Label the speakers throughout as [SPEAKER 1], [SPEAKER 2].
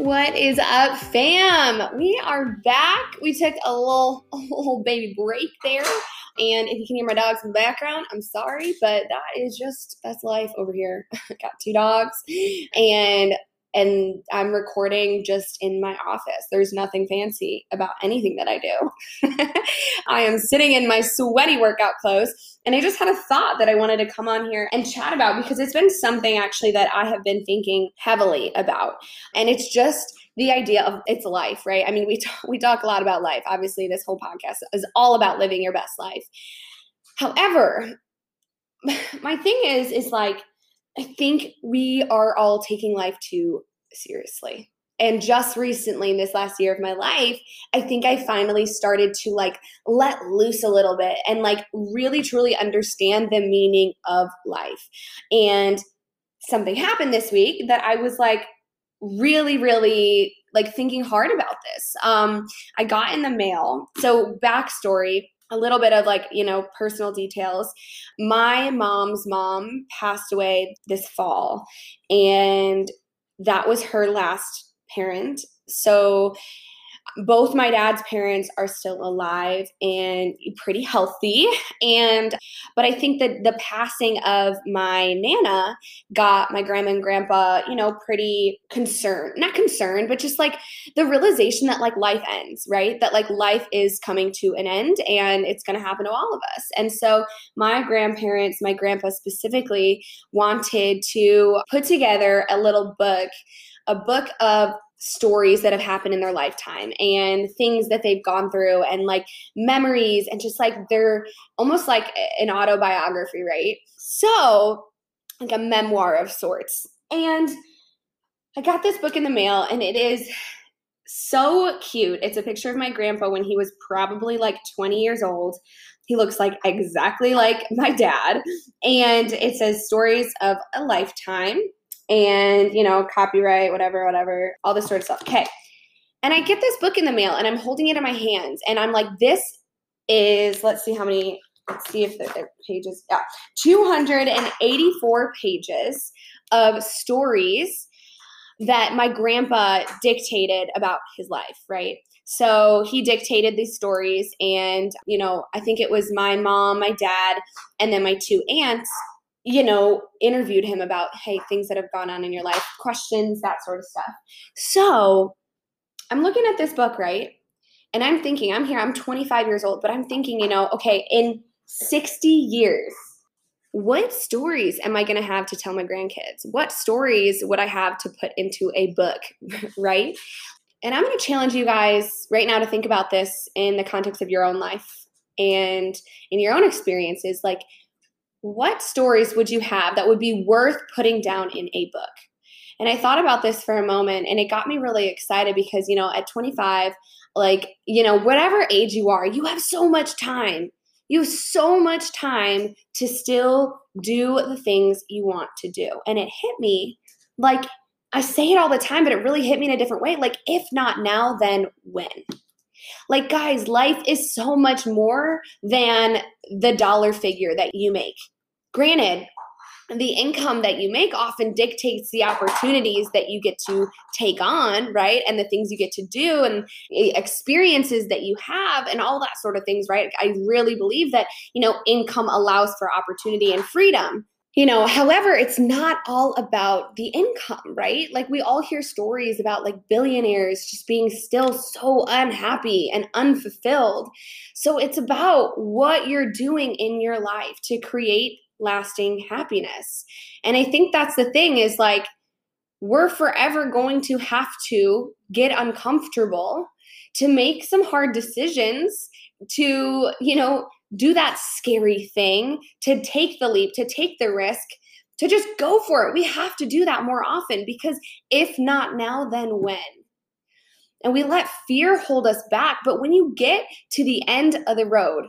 [SPEAKER 1] What is up, fam? We are back. We took a little, a little baby break there. And if you can hear my dogs in the background, I'm sorry, but that is just that's life over here. Got two dogs, and and I'm recording just in my office. There's nothing fancy about anything that I do. I am sitting in my sweaty workout clothes, and I just had a thought that I wanted to come on here and chat about because it's been something actually that I have been thinking heavily about. And it's just the idea of it's life, right? I mean, we talk, we talk a lot about life. Obviously, this whole podcast is all about living your best life. However, my thing is is like I think we are all taking life too seriously. And just recently, in this last year of my life, I think I finally started to like let loose a little bit and like really truly understand the meaning of life. And something happened this week that I was like really, really like thinking hard about this. Um, I got in the mail. So, backstory a little bit of like, you know, personal details. My mom's mom passed away this fall, and that was her last parent. So both my dad's parents are still alive and pretty healthy. And but i think that the passing of my nana got my grandma and grandpa you know pretty concerned not concerned but just like the realization that like life ends right? That like life is coming to an end and it's going to happen to all of us. And so my grandparents my grandpa specifically wanted to put together a little book a book of stories that have happened in their lifetime and things that they've gone through and like memories and just like they're almost like an autobiography, right? So, like a memoir of sorts. And I got this book in the mail and it is so cute. It's a picture of my grandpa when he was probably like 20 years old. He looks like exactly like my dad. And it says stories of a lifetime and, you know, copyright, whatever, whatever, all this sort of stuff. Okay. And I get this book in the mail and I'm holding it in my hands and I'm like, this is, let's see how many, let's see if they're, pages. Yeah. 284 pages of stories that my grandpa dictated about his life, right? So he dictated these stories, and you know, I think it was my mom, my dad, and then my two aunts you know, interviewed him about, hey, things that have gone on in your life, questions, that sort of stuff. So I'm looking at this book, right? And I'm thinking, I'm here, I'm 25 years old, but I'm thinking, you know, okay, in 60 years, what stories am I going to have to tell my grandkids? What stories would I have to put into a book, right? And I'm going to challenge you guys right now to think about this in the context of your own life and in your own experiences. Like, what stories would you have that would be worth putting down in a book? And I thought about this for a moment and it got me really excited because, you know, at 25, like, you know, whatever age you are, you have so much time. You have so much time to still do the things you want to do. And it hit me like I say it all the time, but it really hit me in a different way. Like, if not now, then when? Like, guys, life is so much more than the dollar figure that you make. Granted, the income that you make often dictates the opportunities that you get to take on, right? And the things you get to do and experiences that you have and all that sort of things, right? I really believe that, you know, income allows for opportunity and freedom. You know, however, it's not all about the income, right? Like we all hear stories about like billionaires just being still so unhappy and unfulfilled. So it's about what you're doing in your life to create lasting happiness. And I think that's the thing is like we're forever going to have to get uncomfortable to make some hard decisions to, you know, do that scary thing, to take the leap, to take the risk, to just go for it. We have to do that more often because if not now, then when? And we let fear hold us back. But when you get to the end of the road,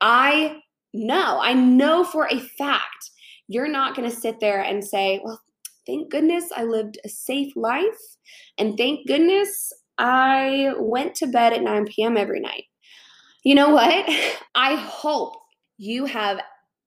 [SPEAKER 1] I know, I know for a fact, you're not going to sit there and say, well, thank goodness I lived a safe life. And thank goodness I went to bed at 9 p.m. every night. You know what? I hope you have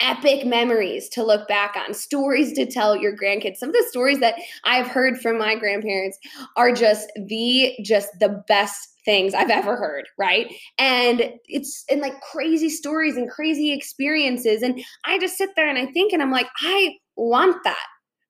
[SPEAKER 1] epic memories to look back on, stories to tell your grandkids. Some of the stories that I've heard from my grandparents are just the just the best things I've ever heard, right? And it's and like crazy stories and crazy experiences and I just sit there and I think and I'm like, I want that.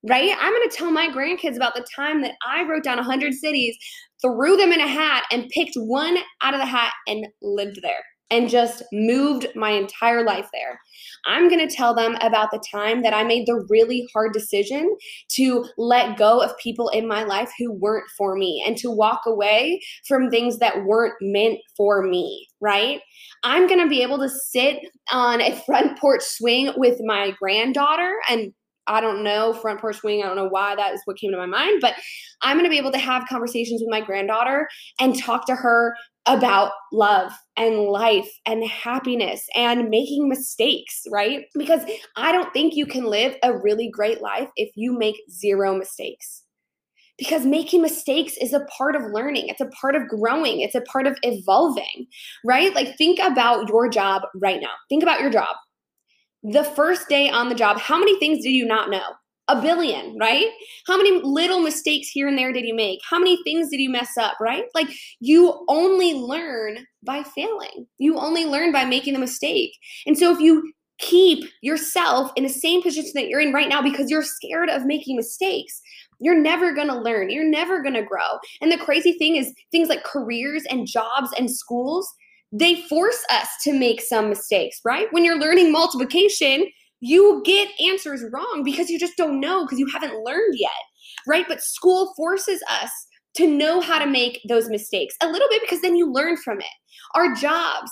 [SPEAKER 1] Right? I'm going to tell my grandkids about the time that I wrote down 100 cities, threw them in a hat and picked one out of the hat and lived there and just moved my entire life there. I'm going to tell them about the time that I made the really hard decision to let go of people in my life who weren't for me and to walk away from things that weren't meant for me, right? I'm going to be able to sit on a front porch swing with my granddaughter and I don't know, front porch swing. I don't know why that is what came to my mind, but I'm going to be able to have conversations with my granddaughter and talk to her about love and life and happiness and making mistakes, right? Because I don't think you can live a really great life if you make zero mistakes. Because making mistakes is a part of learning, it's a part of growing, it's a part of evolving, right? Like, think about your job right now. Think about your job. The first day on the job, how many things do you not know? a billion, right? How many little mistakes here and there did you make? How many things did you mess up, right? Like you only learn by failing. You only learn by making a mistake. And so if you keep yourself in the same position that you're in right now because you're scared of making mistakes, you're never going to learn. You're never going to grow. And the crazy thing is things like careers and jobs and schools, they force us to make some mistakes, right? When you're learning multiplication, you get answers wrong because you just don't know because you haven't learned yet, right? But school forces us to know how to make those mistakes a little bit because then you learn from it. Our jobs,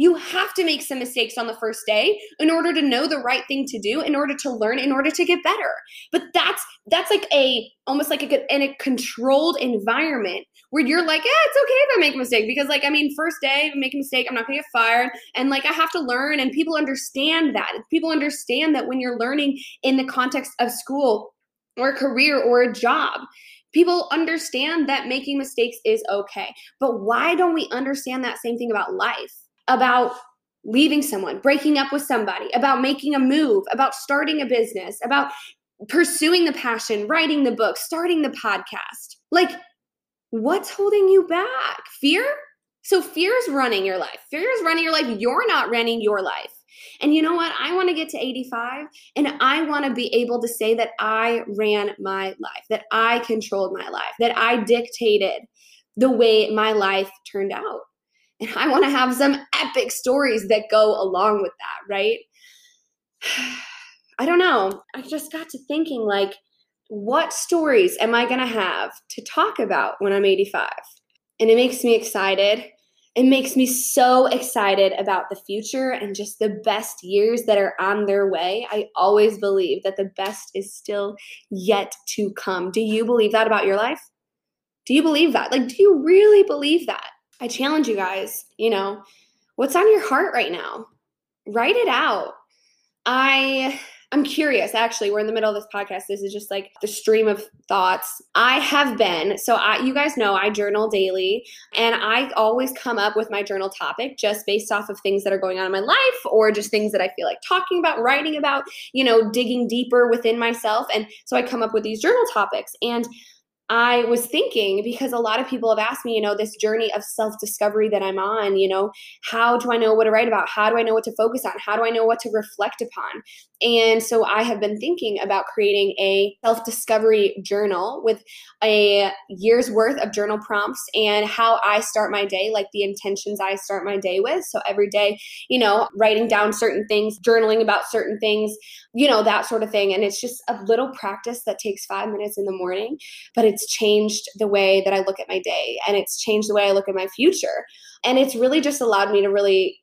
[SPEAKER 1] you have to make some mistakes on the first day in order to know the right thing to do, in order to learn, in order to get better. But that's that's like a almost like a in a controlled environment where you're like, yeah, it's okay if I make a mistake because like I mean, first day, make a mistake, I'm not gonna get fired, and like I have to learn, and people understand that. People understand that when you're learning in the context of school or a career or a job, People understand that making mistakes is okay. But why don't we understand that same thing about life? About leaving someone, breaking up with somebody, about making a move, about starting a business, about pursuing the passion, writing the book, starting the podcast. Like, what's holding you back? Fear? So, fear is running your life. Fear is running your life. You're not running your life. And you know what? I want to get to 85 and I want to be able to say that I ran my life, that I controlled my life, that I dictated the way my life turned out. And I want to have some epic stories that go along with that, right? I don't know. I just got to thinking like, what stories am I going to have to talk about when I'm 85? And it makes me excited. It makes me so excited about the future and just the best years that are on their way. I always believe that the best is still yet to come. Do you believe that about your life? Do you believe that? Like, do you really believe that? I challenge you guys, you know, what's on your heart right now? Write it out. I I'm curious actually. We're in the middle of this podcast. This is just like the stream of thoughts. I have been so I you guys know I journal daily and I always come up with my journal topic just based off of things that are going on in my life or just things that I feel like talking about, writing about, you know, digging deeper within myself and so I come up with these journal topics and I was thinking because a lot of people have asked me, you know, this journey of self discovery that I'm on, you know, how do I know what to write about? How do I know what to focus on? How do I know what to reflect upon? And so I have been thinking about creating a self discovery journal with a year's worth of journal prompts and how I start my day, like the intentions I start my day with. So every day, you know, writing down certain things, journaling about certain things, you know, that sort of thing. And it's just a little practice that takes five minutes in the morning, but it's changed the way that I look at my day and it's changed the way I look at my future. And it's really just allowed me to really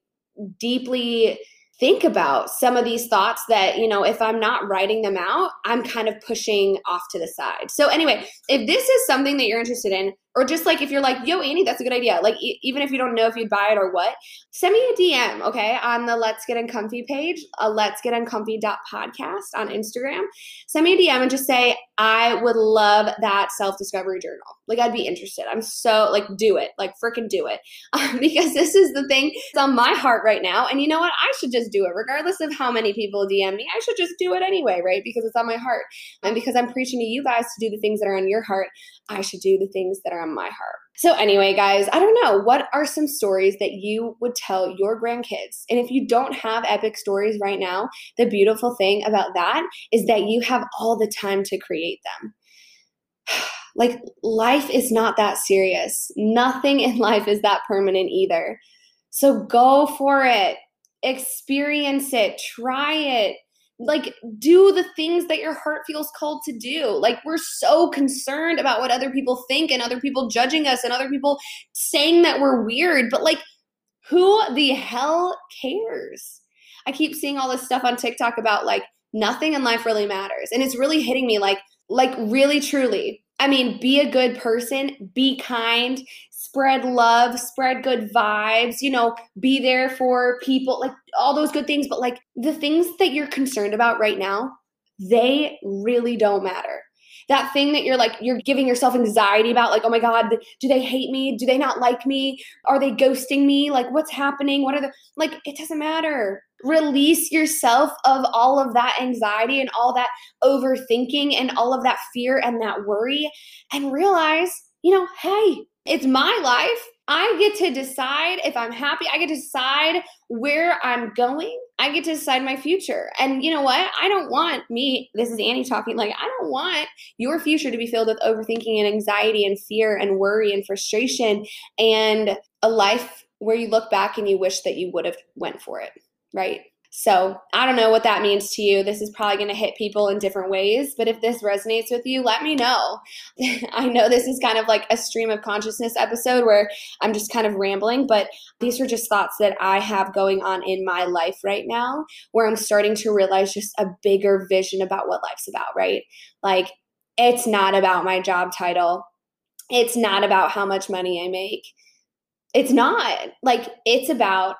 [SPEAKER 1] deeply think about some of these thoughts that, you know, if I'm not writing them out, I'm kind of pushing off to the side. So, anyway, if this is something that you're interested in, or just like if you're like, yo, Annie, that's a good idea. Like, e- even if you don't know if you'd buy it or what, send me a DM, okay, on the Let's Get Uncomfy page, a Let's Get Uncomfy podcast on Instagram. Send me a DM and just say, I would love that self discovery journal. Like, I'd be interested. I'm so, like, do it. Like, freaking do it. Um, because this is the thing that's on my heart right now. And you know what? I should just do it, regardless of how many people DM me. I should just do it anyway, right? Because it's on my heart. And because I'm preaching to you guys to do the things that are on your heart, I should do the things that are on my heart. So, anyway, guys, I don't know. What are some stories that you would tell your grandkids? And if you don't have epic stories right now, the beautiful thing about that is that you have all the time to create them. Like, life is not that serious. Nothing in life is that permanent either. So, go for it, experience it, try it, like do the things that your heart feels called to do. Like we're so concerned about what other people think and other people judging us and other people saying that we're weird but like who the hell cares? I keep seeing all this stuff on tiktok about like nothing in life really matters and it's really hitting me like like really truly I mean, be a good person, be kind, spread love, spread good vibes, you know, be there for people, like all those good things. But like the things that you're concerned about right now, they really don't matter. That thing that you're like, you're giving yourself anxiety about, like, oh my God, do they hate me? Do they not like me? Are they ghosting me? Like, what's happening? What are the, like, it doesn't matter. Release yourself of all of that anxiety and all that overthinking and all of that fear and that worry and realize, you know, hey, it's my life. I get to decide if I'm happy. I get to decide where I'm going. I get to decide my future. And you know what? I don't want me, this is Annie talking, like, I don't want your future to be filled with overthinking and anxiety and fear and worry and frustration and a life where you look back and you wish that you would have went for it, right? So I don't know what that means to you. This is probably going to hit people in different ways, but if this resonates with you, let me know. I know this is kind of like a stream of consciousness episode where I'm just kind of rambling, but these are just thoughts that I have going on in my life right now where I'm starting to realize just a bigger vision about what life's about, right? Like, it's not about my job title, it's not about how much money I make. It's not. Like, it's about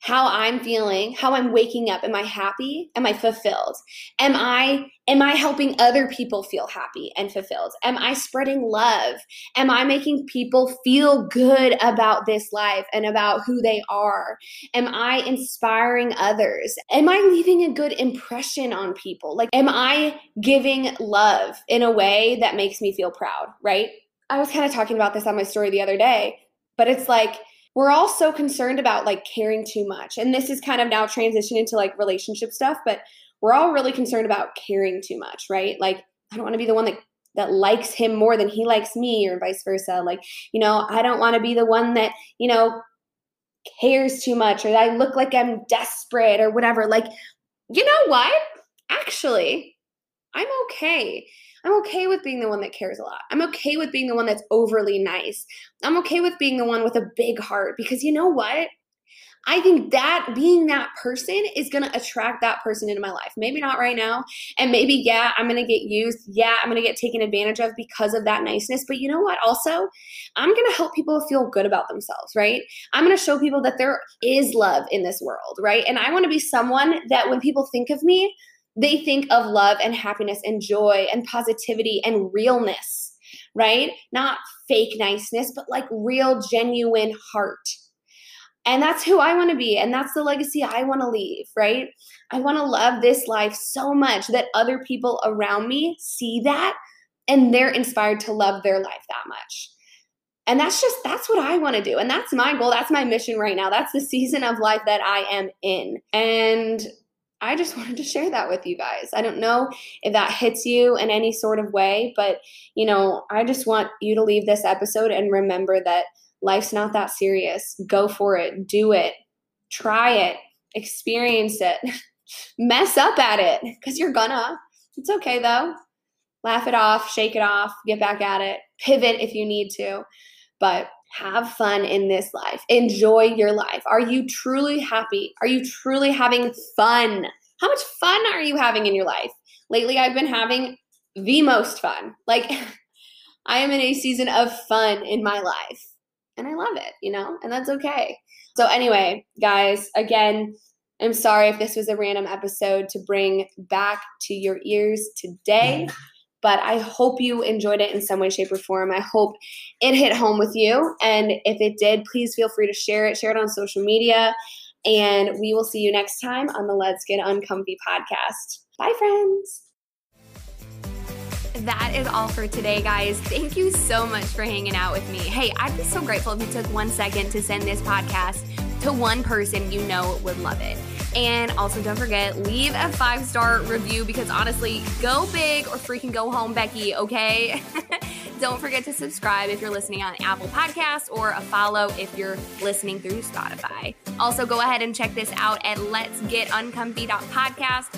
[SPEAKER 1] how I'm feeling, how I'm waking up. Am I happy? Am I fulfilled? Am I am I helping other people feel happy and fulfilled? Am I spreading love? Am I making people feel good about this life and about who they are? Am I inspiring others? Am I leaving a good impression on people? Like am I giving love in a way that makes me feel proud, right? I was kind of talking about this on my story the other day, but it's like we're all so concerned about like caring too much. And this is kind of now transitioning into like relationship stuff, but we're all really concerned about caring too much, right? Like, I don't want to be the one that that likes him more than he likes me or vice versa. Like, you know, I don't want to be the one that, you know, cares too much or I look like I'm desperate or whatever. Like, you know what? Actually, I'm okay. I'm okay with being the one that cares a lot. I'm okay with being the one that's overly nice. I'm okay with being the one with a big heart because you know what? I think that being that person is going to attract that person into my life. Maybe not right now. And maybe, yeah, I'm going to get used. Yeah, I'm going to get taken advantage of because of that niceness. But you know what? Also, I'm going to help people feel good about themselves, right? I'm going to show people that there is love in this world, right? And I want to be someone that when people think of me, they think of love and happiness and joy and positivity and realness, right? Not fake niceness, but like real, genuine heart. And that's who I want to be. And that's the legacy I want to leave, right? I want to love this life so much that other people around me see that and they're inspired to love their life that much. And that's just, that's what I want to do. And that's my goal. That's my mission right now. That's the season of life that I am in. And I just wanted to share that with you guys. I don't know if that hits you in any sort of way, but you know, I just want you to leave this episode and remember that life's not that serious. Go for it, do it, try it, experience it, mess up at it because you're gonna. It's okay though. Laugh it off, shake it off, get back at it, pivot if you need to but have fun in this life. Enjoy your life. Are you truly happy? Are you truly having fun? How much fun are you having in your life? Lately, I've been having the most fun. Like, I am in a season of fun in my life, and I love it, you know, and that's okay. So, anyway, guys, again, I'm sorry if this was a random episode to bring back to your ears today but I hope you enjoyed it in some way, shape, or form. I hope it hit home with you. And if it did, please feel free to share it, share it on social media. And we will see you next time on the Let's Get Uncomfy podcast. Bye, friends.
[SPEAKER 2] That is all for today, guys. Thank you so much for hanging out with me. Hey, I'd be so grateful if you took one second to send this podcast to one person you know would love it. And also, don't forget, leave a five star review because honestly, go big or freaking go home, Becky, okay? don't forget to subscribe if you're listening on Apple Podcasts or a follow if you're listening through Spotify. Also, go ahead and check this out at Let's Get Uncomfy.podcast